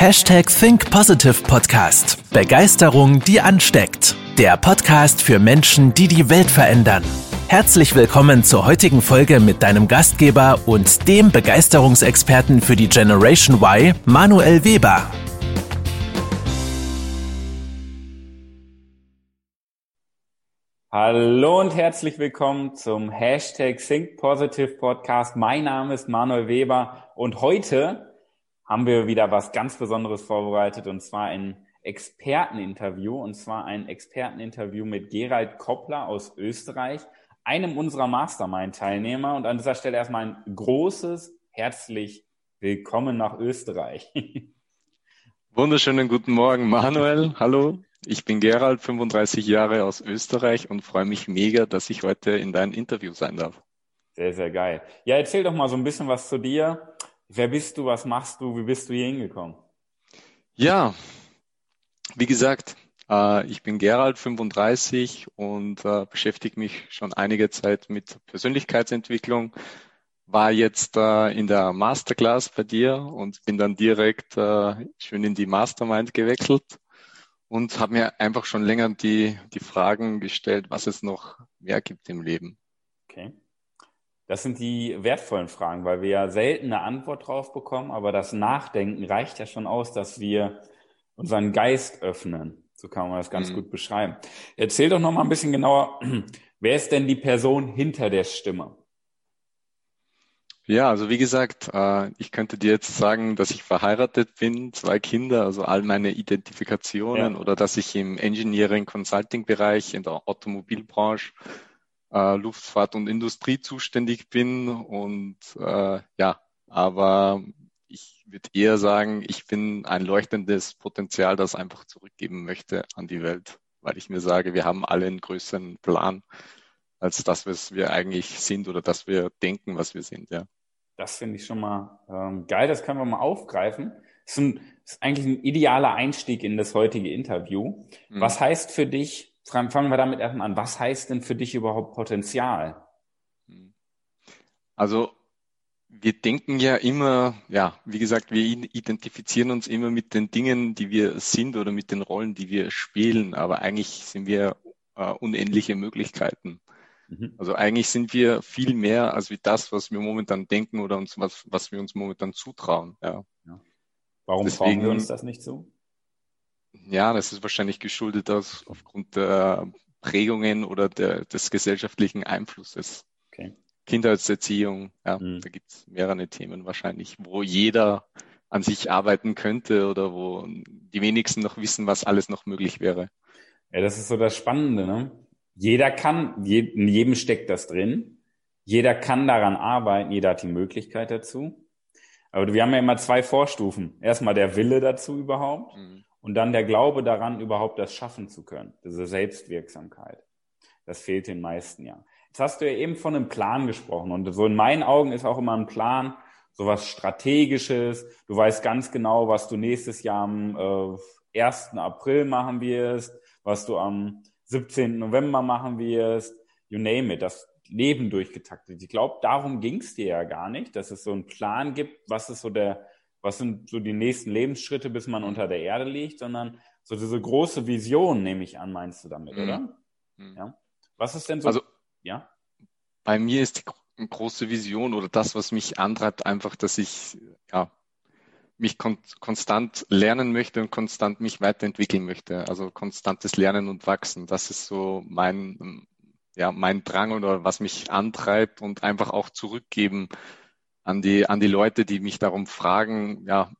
Hashtag Think Positive Podcast. Begeisterung, die ansteckt. Der Podcast für Menschen, die die Welt verändern. Herzlich willkommen zur heutigen Folge mit deinem Gastgeber und dem Begeisterungsexperten für die Generation Y, Manuel Weber. Hallo und herzlich willkommen zum Hashtag Think Positive Podcast. Mein Name ist Manuel Weber und heute haben wir wieder was ganz Besonderes vorbereitet und zwar ein Experteninterview und zwar ein Experteninterview mit Gerald Koppler aus Österreich, einem unserer Mastermind-Teilnehmer und an dieser Stelle erstmal ein großes herzlich willkommen nach Österreich. Wunderschönen guten Morgen, Manuel. Hallo. Ich bin Gerald, 35 Jahre aus Österreich und freue mich mega, dass ich heute in deinem Interview sein darf. Sehr, sehr geil. Ja, erzähl doch mal so ein bisschen was zu dir. Wer bist du? Was machst du? Wie bist du hier hingekommen? Ja, wie gesagt, äh, ich bin Gerald, 35 und äh, beschäftige mich schon einige Zeit mit Persönlichkeitsentwicklung. War jetzt äh, in der Masterclass bei dir und bin dann direkt schön in die Mastermind gewechselt und habe mir einfach schon länger die, die Fragen gestellt, was es noch mehr gibt im Leben. Okay. Das sind die wertvollen Fragen, weil wir ja selten eine Antwort drauf bekommen, aber das Nachdenken reicht ja schon aus, dass wir unseren Geist öffnen. So kann man das ganz mhm. gut beschreiben. Erzähl doch noch mal ein bisschen genauer, wer ist denn die Person hinter der Stimme? Ja, also wie gesagt, äh, ich könnte dir jetzt sagen, dass ich verheiratet bin, zwei Kinder, also all meine Identifikationen ja. oder dass ich im Engineering Consulting Bereich in der Automobilbranche äh, Luftfahrt und Industrie zuständig bin. Und äh, ja, aber ich würde eher sagen, ich bin ein leuchtendes Potenzial, das einfach zurückgeben möchte an die Welt, weil ich mir sage, wir haben alle einen größeren Plan als das, was wir eigentlich sind oder dass wir denken, was wir sind, ja. Das finde ich schon mal ähm, geil, das können wir mal aufgreifen. Das ist, ein, das ist eigentlich ein idealer Einstieg in das heutige Interview. Mhm. Was heißt für dich fangen wir damit erstmal an. Was heißt denn für dich überhaupt Potenzial? Also wir denken ja immer, ja, wie gesagt, wir identifizieren uns immer mit den Dingen, die wir sind oder mit den Rollen, die wir spielen, aber eigentlich sind wir äh, unendliche Möglichkeiten. Mhm. Also eigentlich sind wir viel mehr als wie das, was wir momentan denken oder uns was, was wir uns momentan zutrauen. Ja. ja. Warum Deswegen, trauen wir uns das nicht so? Ja, das ist wahrscheinlich geschuldet aus, aufgrund der Prägungen oder der, des gesellschaftlichen Einflusses. Okay. Kindheitserziehung, ja, mhm. da gibt es mehrere Themen wahrscheinlich, wo jeder an sich arbeiten könnte oder wo die wenigsten noch wissen, was alles noch möglich wäre. Ja, das ist so das Spannende, ne? Jeder kann, in jedem steckt das drin. Jeder kann daran arbeiten, jeder hat die Möglichkeit dazu. Aber wir haben ja immer zwei Vorstufen. Erstmal der Wille dazu überhaupt. Mhm. Und dann der Glaube daran, überhaupt das schaffen zu können, diese Selbstwirksamkeit. Das fehlt den meisten ja. Jetzt hast du ja eben von einem Plan gesprochen und so in meinen Augen ist auch immer ein Plan sowas Strategisches. Du weißt ganz genau, was du nächstes Jahr am äh, 1. April machen wirst, was du am 17. November machen wirst, you name it, das Leben durchgetaktet. Ich glaube, darum ging es dir ja gar nicht, dass es so einen Plan gibt, was ist so der was sind so die nächsten Lebensschritte, bis man unter der Erde liegt, sondern so diese große Vision, nehme ich an, meinst du damit, mhm. oder? Mhm. Ja. Was ist denn so? Also, ja. Bei mir ist die große Vision oder das, was mich antreibt, einfach, dass ich, ja, mich kon konstant lernen möchte und konstant mich weiterentwickeln möchte. Also konstantes Lernen und Wachsen. Das ist so mein, ja, mein Drang oder was mich antreibt und einfach auch zurückgeben an die, an die Leute, die mich darum fragen, ja,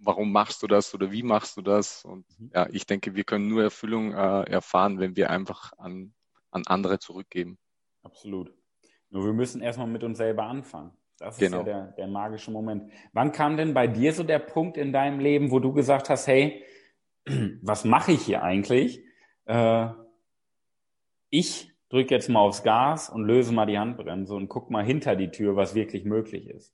warum machst du das oder wie machst du das? Und mhm. ja, ich denke, wir können nur Erfüllung äh, erfahren, wenn wir einfach an, an andere zurückgeben. Absolut. Nur wir müssen erstmal mit uns selber anfangen. Das genau. ist ja der, der magische Moment. Wann kam denn bei dir so der Punkt in deinem Leben, wo du gesagt hast, hey, was mache ich hier eigentlich? Äh, ich drück jetzt mal aufs Gas und löse mal die Handbremse und guck mal hinter die Tür, was wirklich möglich ist.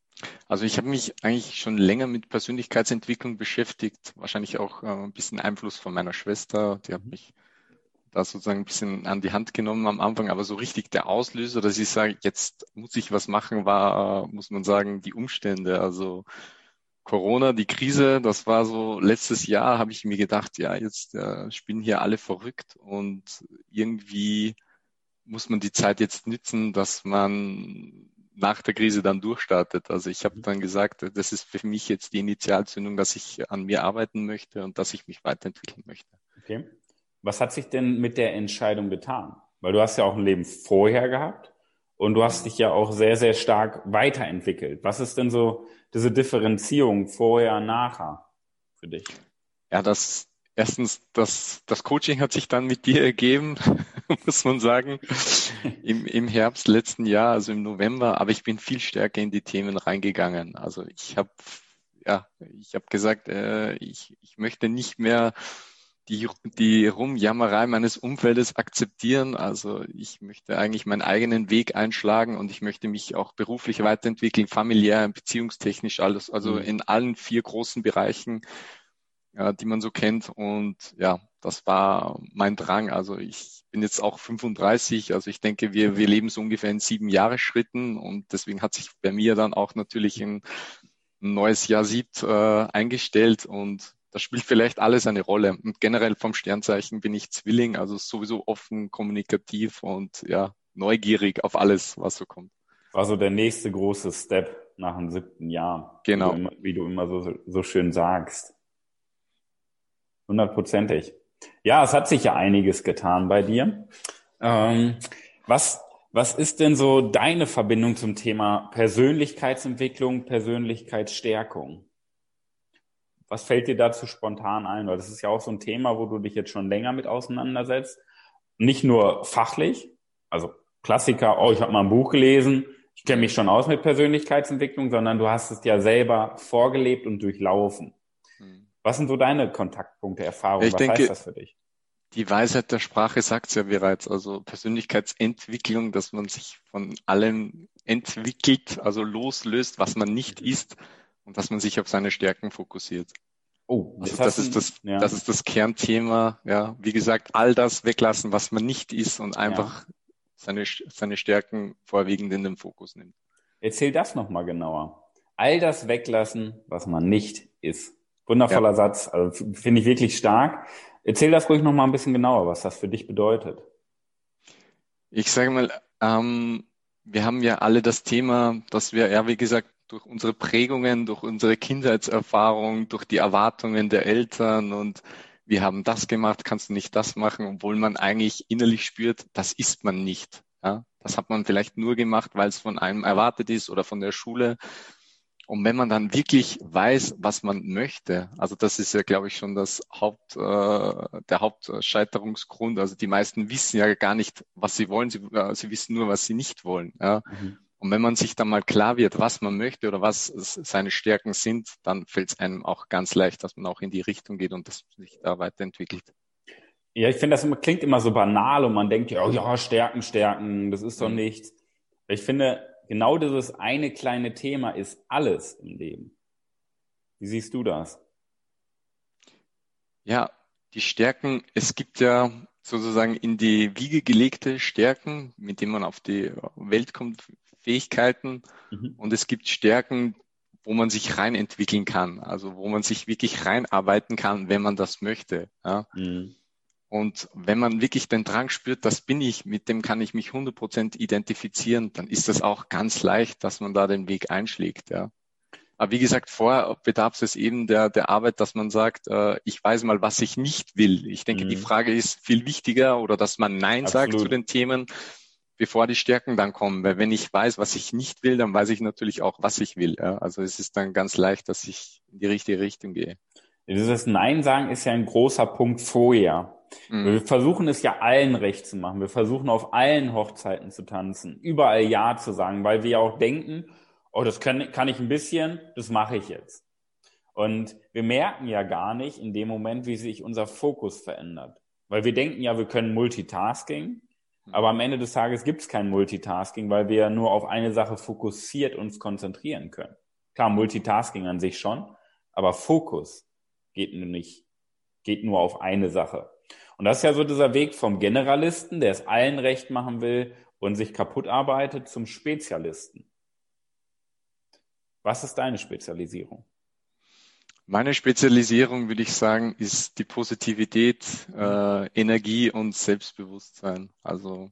Also ich habe mich eigentlich schon länger mit Persönlichkeitsentwicklung beschäftigt, wahrscheinlich auch äh, ein bisschen Einfluss von meiner Schwester, die hat mhm. mich da sozusagen ein bisschen an die Hand genommen am Anfang, aber so richtig der Auslöser, dass ich sage, jetzt muss ich was machen, war, muss man sagen, die Umstände. Also Corona, die Krise, das war so letztes Jahr, habe ich mir gedacht, ja, jetzt äh, spielen hier alle verrückt und irgendwie muss man die Zeit jetzt nützen, dass man nach der Krise dann durchstartet. Also ich habe dann gesagt, das ist für mich jetzt die Initialzündung, dass ich an mir arbeiten möchte und dass ich mich weiterentwickeln möchte. Okay. Was hat sich denn mit der Entscheidung getan? Weil du hast ja auch ein Leben vorher gehabt und du hast dich ja auch sehr, sehr stark weiterentwickelt. Was ist denn so diese Differenzierung vorher, nachher für dich? Ja, das erstens, das, das Coaching hat sich dann mit dir ergeben, muss man sagen, im, im Herbst letzten Jahr, also im November, aber ich bin viel stärker in die Themen reingegangen. Also ich habe ja, ich habe gesagt, äh, ich, ich möchte nicht mehr die, die Rumjammerei meines Umfeldes akzeptieren. Also ich möchte eigentlich meinen eigenen Weg einschlagen und ich möchte mich auch beruflich weiterentwickeln, familiär, beziehungstechnisch, alles, also mhm. in allen vier großen Bereichen, ja, die man so kennt. Und ja, das war mein Drang. Also ich bin jetzt auch 35, also ich denke, wir, wir leben so ungefähr in sieben Jahresschritten und deswegen hat sich bei mir dann auch natürlich ein, ein neues Jahr siebt äh, eingestellt und das spielt vielleicht alles eine Rolle. Und generell vom Sternzeichen bin ich Zwilling, also sowieso offen, kommunikativ und ja, neugierig auf alles, was so kommt. War so der nächste große Step nach dem siebten Jahr. Genau. Wie du immer, wie du immer so, so schön sagst. Hundertprozentig. Ja, es hat sich ja einiges getan bei dir. Ähm, was, was ist denn so deine Verbindung zum Thema Persönlichkeitsentwicklung, Persönlichkeitsstärkung? Was fällt dir dazu spontan ein? Weil das ist ja auch so ein Thema, wo du dich jetzt schon länger mit auseinandersetzt. Nicht nur fachlich, also Klassiker, oh, ich habe mal ein Buch gelesen, ich kenne mich schon aus mit Persönlichkeitsentwicklung, sondern du hast es ja selber vorgelebt und durchlaufen. Was sind so deine Kontaktpunkte, Erfahrungen? Ich Was denke, heißt das für dich? Die Weisheit der Sprache sagt es ja bereits, also Persönlichkeitsentwicklung, dass man sich von allem entwickelt, also loslöst, was man nicht ist und dass man sich auf seine Stärken fokussiert. Oh, also das ist das, ja. das ist das Kernthema. Ja, wie gesagt, all das weglassen, was man nicht ist und einfach ja. seine, seine Stärken vorwiegend in den Fokus nimmt. Erzähl das nochmal genauer. All das weglassen, was man nicht ist. Wundervoller ja. Satz. Also finde ich wirklich stark. Erzähl das ruhig nochmal ein bisschen genauer, was das für dich bedeutet. Ich sage mal, ähm, wir haben ja alle das Thema, dass wir, ja, wie gesagt, durch unsere Prägungen, durch unsere Kindheitserfahrung, durch die Erwartungen der Eltern und wir haben das gemacht, kannst du nicht das machen, obwohl man eigentlich innerlich spürt, das ist man nicht. Ja? Das hat man vielleicht nur gemacht, weil es von einem erwartet ist oder von der Schule. Und wenn man dann wirklich weiß, was man möchte, also das ist ja, glaube ich, schon das Haupt, äh, der Hauptscheiterungsgrund. Also die meisten wissen ja gar nicht, was sie wollen. Sie, äh, sie wissen nur, was sie nicht wollen. Ja? Mhm. Und wenn man sich dann mal klar wird, was man möchte oder was seine Stärken sind, dann fällt es einem auch ganz leicht, dass man auch in die Richtung geht und das sich da weiterentwickelt. Ja, ich finde, das klingt immer so banal und man denkt, ja, oh, ja, Stärken, Stärken, das ist doch mhm. nichts. Ich finde, genau dieses eine kleine Thema ist alles im Leben. Wie siehst du das? Ja, die Stärken, es gibt ja sozusagen in die Wiege gelegte Stärken, mit denen man auf die Welt kommt, Fähigkeiten mhm. und es gibt Stärken, wo man sich rein entwickeln kann, also wo man sich wirklich reinarbeiten kann, wenn man das möchte. Ja? Mhm. Und wenn man wirklich den Drang spürt, das bin ich, mit dem kann ich mich 100% identifizieren, dann ist das auch ganz leicht, dass man da den Weg einschlägt. Ja. Aber wie gesagt, vorher bedarf es eben der, der Arbeit, dass man sagt, äh, ich weiß mal, was ich nicht will. Ich denke, mhm. die Frage ist viel wichtiger oder dass man Nein Absolut. sagt zu den Themen, bevor die Stärken dann kommen. Weil wenn ich weiß, was ich nicht will, dann weiß ich natürlich auch, was ich will. Ja? Also es ist dann ganz leicht, dass ich in die richtige Richtung gehe. Dieses Nein sagen ist ja ein großer Punkt vorher. Mhm. Wir versuchen es ja allen recht zu machen. Wir versuchen auf allen Hochzeiten zu tanzen, überall Ja zu sagen, weil wir ja auch denken, oh, das kann, kann ich ein bisschen, das mache ich jetzt. Und wir merken ja gar nicht in dem Moment, wie sich unser Fokus verändert. Weil wir denken ja, wir können Multitasking, aber am Ende des Tages gibt es kein Multitasking, weil wir nur auf eine Sache fokussiert uns konzentrieren können. Klar, Multitasking an sich schon, aber Fokus geht nicht, geht nur auf eine Sache. Und das ist ja so dieser Weg vom Generalisten, der es allen recht machen will und sich kaputt arbeitet, zum Spezialisten. Was ist deine Spezialisierung? Meine Spezialisierung, würde ich sagen, ist die Positivität, äh, Energie und Selbstbewusstsein. Also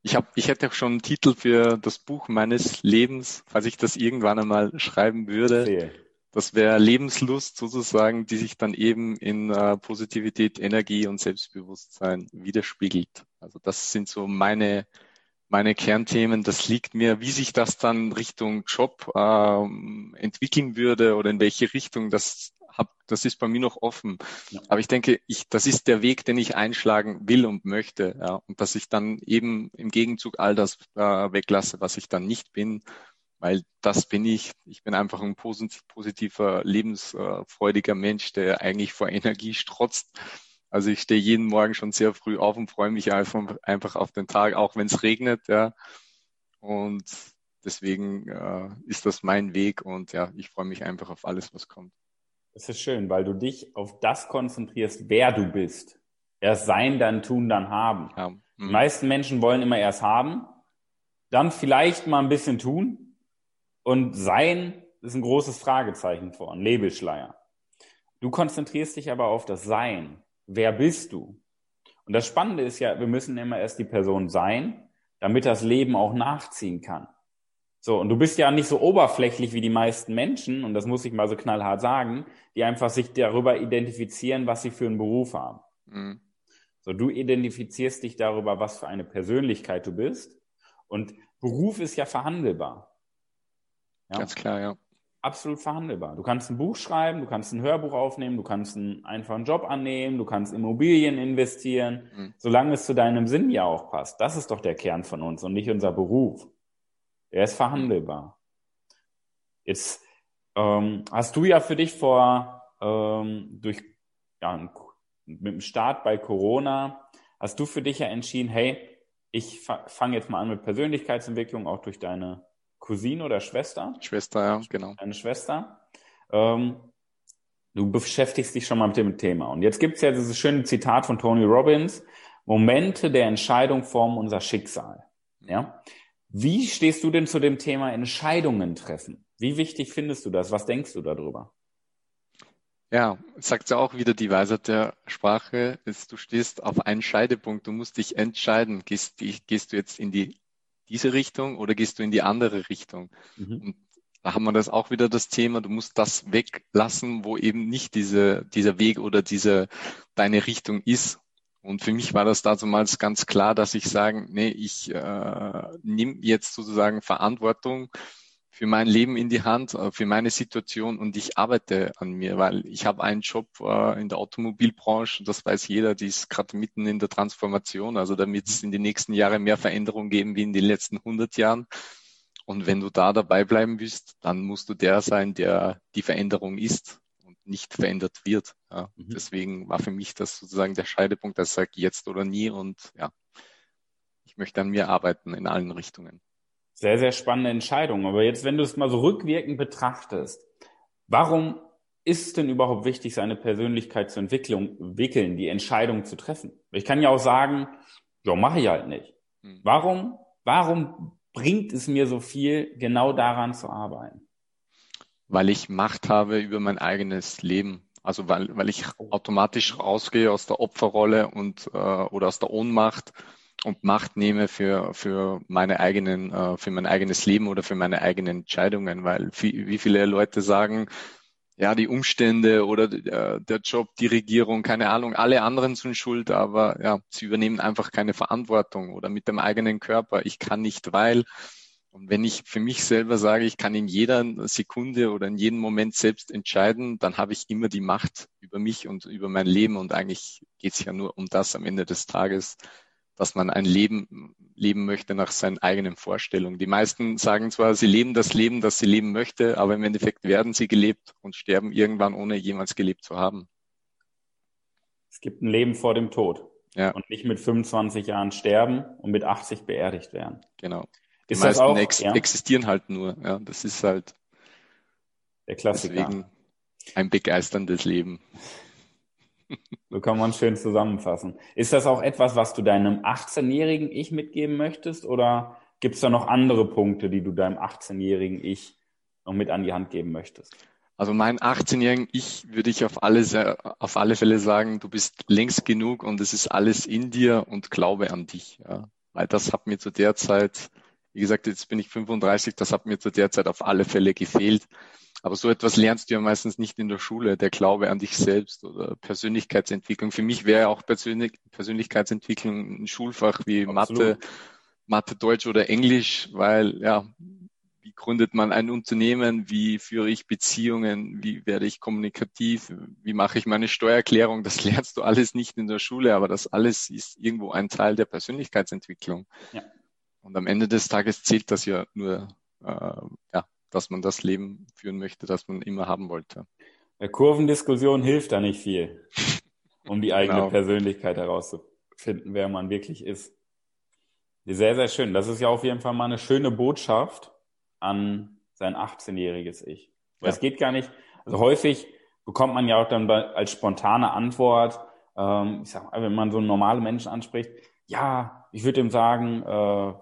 ich habe, ich hätte auch schon einen Titel für das Buch meines Lebens, falls ich das irgendwann einmal schreiben würde. Sehe. Das wäre Lebenslust sozusagen, die sich dann eben in äh, Positivität, Energie und Selbstbewusstsein widerspiegelt. Also das sind so meine meine Kernthemen. Das liegt mir, wie sich das dann Richtung Job ähm, entwickeln würde oder in welche Richtung das hab, das ist bei mir noch offen. Ja. Aber ich denke, ich, das ist der Weg, den ich einschlagen will und möchte. Ja. Und dass ich dann eben im Gegenzug all das äh, weglasse, was ich dann nicht bin, weil das bin ich. Ich bin einfach ein positiver, lebensfreudiger Mensch, der eigentlich vor Energie strotzt also ich stehe jeden Morgen schon sehr früh auf und freue mich einfach, einfach auf den Tag, auch wenn es regnet, ja. Und deswegen äh, ist das mein Weg und ja, ich freue mich einfach auf alles, was kommt. Das ist schön, weil du dich auf das konzentrierst, wer du bist. Erst sein, dann tun, dann haben. Ja. Mhm. Die meisten Menschen wollen immer erst haben, dann vielleicht mal ein bisschen tun und sein ist ein großes Fragezeichen vor, ein Labelschleier. Du konzentrierst dich aber auf das Sein wer bist du? Und das Spannende ist ja, wir müssen immer erst die Person sein, damit das Leben auch nachziehen kann. So, und du bist ja nicht so oberflächlich wie die meisten Menschen, und das muss ich mal so knallhart sagen, die einfach sich darüber identifizieren, was sie für einen Beruf haben. Mhm. So, du identifizierst dich darüber, was für eine Persönlichkeit du bist. Und Beruf ist ja verhandelbar. Ja? Ganz klar, ja absolut verhandelbar. Du kannst ein Buch schreiben, du kannst ein Hörbuch aufnehmen, du kannst einen einfachen Job annehmen, du kannst Immobilien investieren, mhm. solange es zu deinem Sinn ja auch passt. Das ist doch der Kern von uns und nicht unser Beruf. Der ist verhandelbar. Jetzt ähm, hast du ja für dich vor ähm, durch ja, mit dem Start bei Corona hast du für dich ja entschieden, hey, ich fange jetzt mal an mit Persönlichkeitsentwicklung, auch durch deine Cousine oder Schwester? Schwester, ja, genau. Eine Schwester. Ähm, du beschäftigst dich schon mal mit dem Thema. Und jetzt gibt es ja dieses schöne Zitat von Tony Robbins, Momente der Entscheidung formen unser Schicksal. Ja? Wie stehst du denn zu dem Thema Entscheidungen treffen? Wie wichtig findest du das? Was denkst du darüber? Ja, sagt ja auch wieder die Weisheit der Sprache, ist, du stehst auf einen Scheidepunkt, du musst dich entscheiden. Gehst, gehst du jetzt in die diese Richtung oder gehst du in die andere Richtung? Mhm. Und da haben wir das auch wieder das Thema, du musst das weglassen, wo eben nicht diese, dieser Weg oder diese, deine Richtung ist. Und für mich war das damals ganz klar, dass ich sagen, nee, ich äh, nehme jetzt sozusagen Verantwortung für mein Leben in die Hand, äh, für meine Situation und ich arbeite an mir, weil ich habe einen Job äh, in der Automobilbranche, das weiß jeder, die ist gerade mitten in der Transformation, also damit es in den nächsten Jahren mehr Veränderungen geben wie in den letzten 100 Jahren. Und wenn du da dabei bleiben willst, dann musst du der sein, der die Veränderung ist und nicht verändert wird. Ja. Mhm. Deswegen war für mich das sozusagen der Scheidepunkt, dass ich sage, jetzt oder nie und ja, ich möchte an mir arbeiten in allen Richtungen. Sehr, sehr spannende Entscheidung. Aber jetzt, wenn du es mal so rückwirkend betrachtest, warum ist es denn überhaupt wichtig, seine Persönlichkeit zu entwickeln, die Entscheidung zu treffen? Ich kann ja auch sagen, ja, mache ich halt nicht. Hm. Warum, warum bringt es mir so viel, genau daran zu arbeiten? Weil ich Macht habe über mein eigenes Leben. Also weil, weil ich automatisch rausgehe aus der Opferrolle und äh, oder aus der Ohnmacht und Macht nehme für, für meine eigenen, äh, für mein eigenes Leben oder für meine eigenen Entscheidungen, weil wie, viele Leute sagen, ja, die Umstände oder äh, der Job, die Regierung, keine Ahnung, alle anderen sind schuld, aber ja, sie übernehmen einfach keine Verantwortung oder mit dem eigenen Körper. Ich kann nicht, weil. Und wenn ich für mich selber sage, ich kann in jeder Sekunde oder in jedem Moment selbst entscheiden, dann habe ich immer die Macht über mich und über mein Leben. Und eigentlich geht es ja nur um das am Ende des Tages, dass man ein Leben leben möchte nach seinen eigenen Vorstellungen. Die meisten sagen zwar, sie leben das Leben, das sie leben möchte, aber im Endeffekt werden sie gelebt und sterben irgendwann, ohne jemals gelebt zu haben. Es gibt ein Leben vor dem Tod. Ja. Und nicht mit 25 Jahren sterben und mit 80 beerdigt werden. Genau. Die ist meisten auch, ex ja? existieren halt nur. Ja, das ist halt der Klassiker. Deswegen ein begeisterndes Leben. So kann man schön zusammenfassen. Ist das auch etwas, was du deinem 18-jährigen Ich mitgeben möchtest oder gibt es da noch andere Punkte, die du deinem 18-jährigen Ich noch mit an die Hand geben möchtest? Also mein 18-jährigen Ich würde ich auf alle, auf alle Fälle sagen, du bist längst genug und es ist alles in dir und glaube an dich. Ja. Weil das hat mir zu der Zeit, wie gesagt, jetzt bin ich 35, das hat mir zu der Zeit auf alle Fälle gefehlt. Aber so etwas lernst du ja meistens nicht in der Schule, der Glaube an dich selbst oder Persönlichkeitsentwicklung. Für mich wäre auch Persönlich Persönlichkeitsentwicklung ein Schulfach wie Absolut. Mathe, Mathe, Deutsch oder Englisch, weil ja, wie gründet man ein Unternehmen, wie führe ich Beziehungen, wie werde ich kommunikativ, wie mache ich meine Steuererklärung, das lernst du alles nicht in der Schule, aber das alles ist irgendwo ein Teil der Persönlichkeitsentwicklung. Ja. Und am Ende des Tages zählt das ja nur, äh, ja, dass man das Leben führen möchte, das man immer haben wollte. Der Kurvendiskussion hilft da nicht viel, um die eigene genau. Persönlichkeit herauszufinden, wer man wirklich ist. Sehr, sehr schön. Das ist ja auf jeden Fall mal eine schöne Botschaft an sein 18-jähriges Ich. Weil ja. es geht gar nicht, also häufig bekommt man ja auch dann als spontane Antwort, ähm, ich sag mal, wenn man so einen normalen Menschen anspricht, ja, ich würde ihm sagen, äh,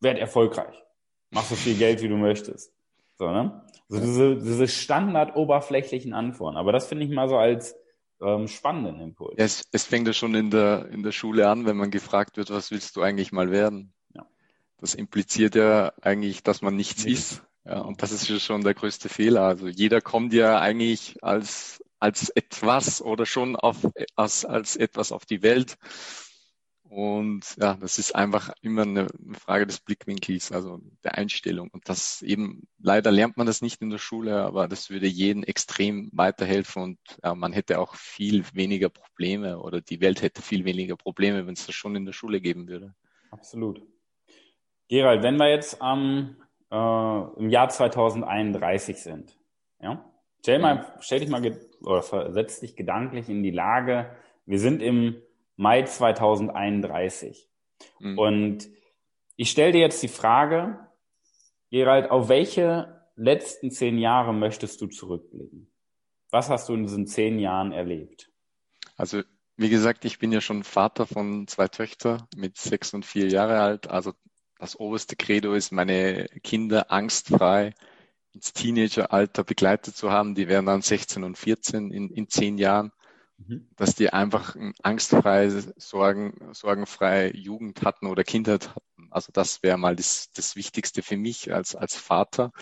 werd erfolgreich. Mach so viel Geld, wie du möchtest. So, ne? Also diese, diese standard-oberflächlichen Antworten. Aber das finde ich mal so als ähm, spannenden Impuls. Ja, es, es fängt ja schon in der, in der Schule an, wenn man gefragt wird, was willst du eigentlich mal werden? das impliziert ja eigentlich, dass man nichts ist. Ja, und das ist ja schon der größte Fehler. Also jeder kommt ja eigentlich als, als etwas oder schon auf, als, als etwas auf die Welt. Und ja, das ist einfach immer eine Frage des Blickwinkels, also der Einstellung. Und das eben, leider lernt man das nicht in der Schule, aber das würde jedem extrem weiterhelfen und ja, man hätte auch viel weniger Probleme oder die Welt hätte viel weniger Probleme, wenn es das schon in der Schule geben würde. Absolut. Gerald, wenn wir jetzt am, äh, im Jahr 2031 sind, ja, stell, mal, stell dich mal oder versetz dich gedanklich in die Lage, wir sind im Mai 2031. Mhm. Und ich stelle dir jetzt die Frage, Gerald, auf welche letzten zehn Jahre möchtest du zurückblicken? Was hast du in diesen zehn Jahren erlebt? Also, wie gesagt, ich bin ja schon Vater von zwei Töchtern mit sechs und vier Jahre alt. Also das oberste Credo ist, meine Kinder angstfrei ins Teenageralter begleitet zu haben. Die werden dann 16 und 14 in, in zehn Jahren. Dass die einfach angstfrei, sorgen, sorgenfrei Jugend hatten oder Kindheit hatten. Also das wäre mal das, das Wichtigste für mich als, als Vater.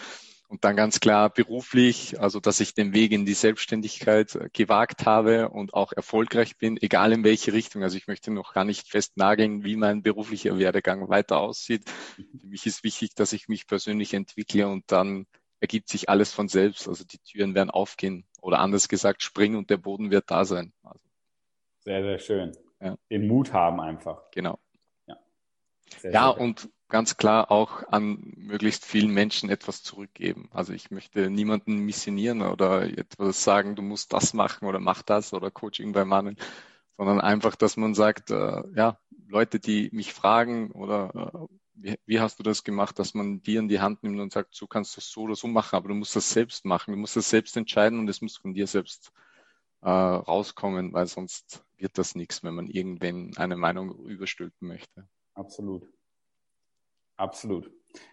Und dann ganz klar beruflich, also dass ich den Weg in die Selbstständigkeit äh, gewagt habe und auch erfolgreich bin, egal in welche Richtung. Also ich möchte noch gar nicht festnageln, wie mein beruflicher Werdegang weiter aussieht. Für mich ist wichtig, dass ich mich persönlich entwickle und dann ergibt sich alles von selbst. Also die Türen werden aufgehen oder anders gesagt springen und der Boden wird da sein. Also, sehr, sehr schön. Ja. Den Mut haben einfach. Genau. Ja, sehr, ja sehr und ganz klar auch an möglichst vielen Menschen etwas zurückgeben. Also ich möchte niemanden missionieren oder etwas sagen, du musst das machen oder mach das oder Coaching bei Mannen, sondern einfach, dass man sagt, äh, ja, Leute, die mich fragen oder äh, wie, wie, hast du das gemacht, dass man dir in die Hand nimmt und sagt, du kannst das so oder so machen, aber du musst das selbst machen, du musst das selbst entscheiden und es muss von dir selbst äh, rauskommen, weil sonst wird das nichts, wenn man irgendwann eine Meinung überstülpen möchte. Absolut. Absolut.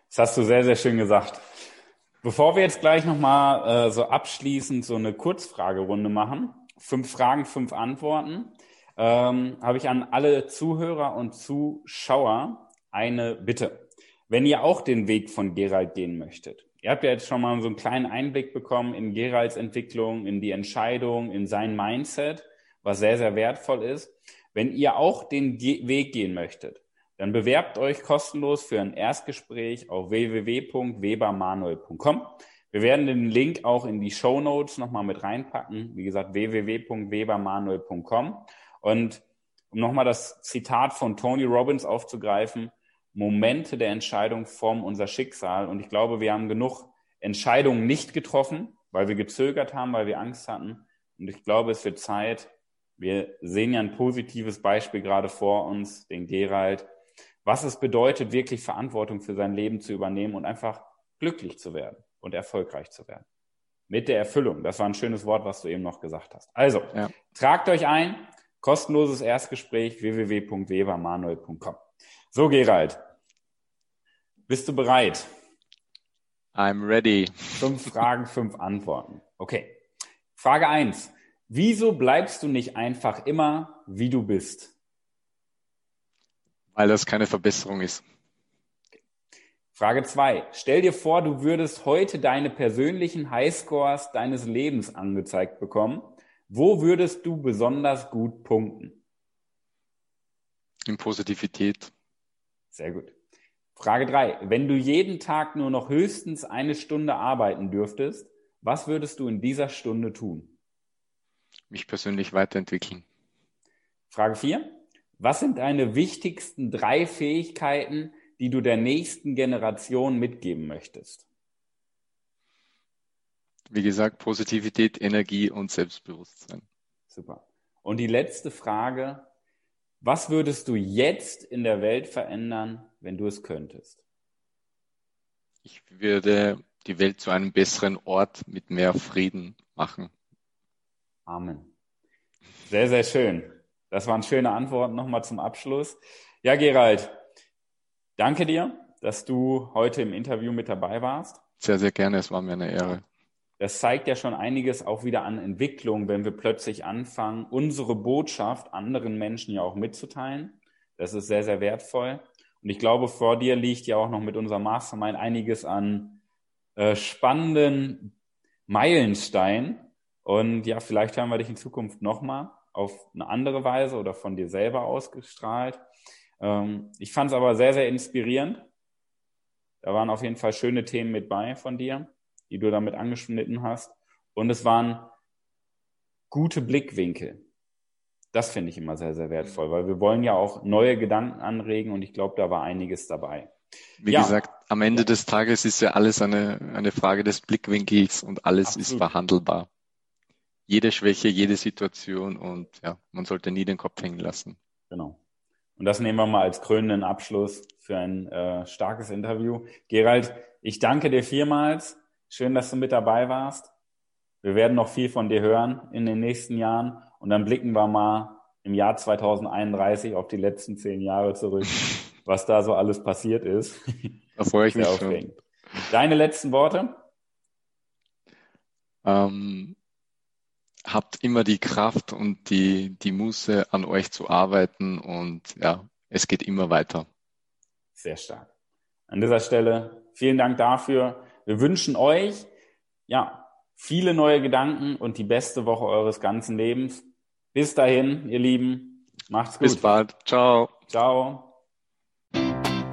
Das hast du sehr, sehr schön gesagt. Bevor wir jetzt gleich nochmal äh, so abschließend so eine Kurzfragerunde machen, fünf Fragen, fünf Antworten, ähm, habe ich an alle Zuhörer und Zuschauer eine Bitte. Wenn ihr auch den Weg von Gerald gehen möchtet, ihr habt ja jetzt schon mal so einen kleinen Einblick bekommen in Geralds Entwicklung, in die Entscheidung, in sein Mindset, was sehr, sehr wertvoll ist. Wenn ihr auch den Ge Weg gehen möchtet, dann bewerbt euch kostenlos für ein Erstgespräch auf www.webermanuel.com. Wir werden den Link auch in die Show Notes nochmal mit reinpacken. Wie gesagt, www.webermanuel.com. Und um nochmal das Zitat von Tony Robbins aufzugreifen, Momente der Entscheidung formen unser Schicksal. Und ich glaube, wir haben genug Entscheidungen nicht getroffen, weil wir gezögert haben, weil wir Angst hatten. Und ich glaube, es wird Zeit. Wir sehen ja ein positives Beispiel gerade vor uns, den Gerald, was es bedeutet, wirklich Verantwortung für sein Leben zu übernehmen und einfach glücklich zu werden und erfolgreich zu werden. Mit der Erfüllung. Das war ein schönes Wort, was du eben noch gesagt hast. Also, ja. tragt euch ein. Kostenloses Erstgespräch www.webermanuel.com. So, Gerald. Bist du bereit? I'm ready. Fünf Fragen, fünf Antworten. Okay. Frage eins: Wieso bleibst du nicht einfach immer, wie du bist? Weil das keine Verbesserung ist. Frage zwei: Stell dir vor, du würdest heute deine persönlichen Highscores deines Lebens angezeigt bekommen. Wo würdest du besonders gut punkten? In Positivität. Sehr gut. Frage drei: Wenn du jeden Tag nur noch höchstens eine Stunde arbeiten dürftest, was würdest du in dieser Stunde tun? Mich persönlich weiterentwickeln. Frage vier: Was sind deine wichtigsten drei Fähigkeiten, die du der nächsten Generation mitgeben möchtest? Wie gesagt, Positivität, Energie und Selbstbewusstsein. Super. Und die letzte Frage, was würdest du jetzt in der Welt verändern, wenn du es könntest? Ich würde die Welt zu einem besseren Ort mit mehr Frieden machen. Amen. Sehr, sehr schön. Das waren schöne Antworten nochmal zum Abschluss. Ja, Gerald, danke dir, dass du heute im Interview mit dabei warst. Sehr, sehr gerne. Es war mir eine Ehre. Das zeigt ja schon einiges auch wieder an Entwicklung, wenn wir plötzlich anfangen, unsere Botschaft anderen Menschen ja auch mitzuteilen. Das ist sehr, sehr wertvoll. Und ich glaube, vor dir liegt ja auch noch mit unserem Mastermind einiges an äh, spannenden Meilensteinen. Und ja, vielleicht hören wir dich in Zukunft nochmal auf eine andere Weise oder von dir selber ausgestrahlt. Ähm, ich fand es aber sehr, sehr inspirierend. Da waren auf jeden Fall schöne Themen mit bei von dir die du damit angeschnitten hast. Und es waren gute Blickwinkel. Das finde ich immer sehr, sehr wertvoll, weil wir wollen ja auch neue Gedanken anregen und ich glaube, da war einiges dabei. Wie ja. gesagt, am Ende des Tages ist ja alles eine, eine Frage des Blickwinkels und alles Absolut. ist verhandelbar. Jede Schwäche, jede Situation und ja, man sollte nie den Kopf hängen lassen. Genau. Und das nehmen wir mal als krönenden Abschluss für ein äh, starkes Interview. Gerald, ich danke dir vielmals Schön, dass du mit dabei warst. Wir werden noch viel von dir hören in den nächsten Jahren und dann blicken wir mal im Jahr 2031 auf die letzten zehn Jahre zurück, was da so alles passiert ist. Da freue ich mich schon. Deine letzten Worte? Ähm, habt immer die Kraft und die, die Muße, an euch zu arbeiten und ja, es geht immer weiter. Sehr stark. An dieser Stelle vielen Dank dafür. Wir wünschen euch, ja, viele neue Gedanken und die beste Woche eures ganzen Lebens. Bis dahin, ihr Lieben. Macht's gut. Bis bald. Ciao. Ciao.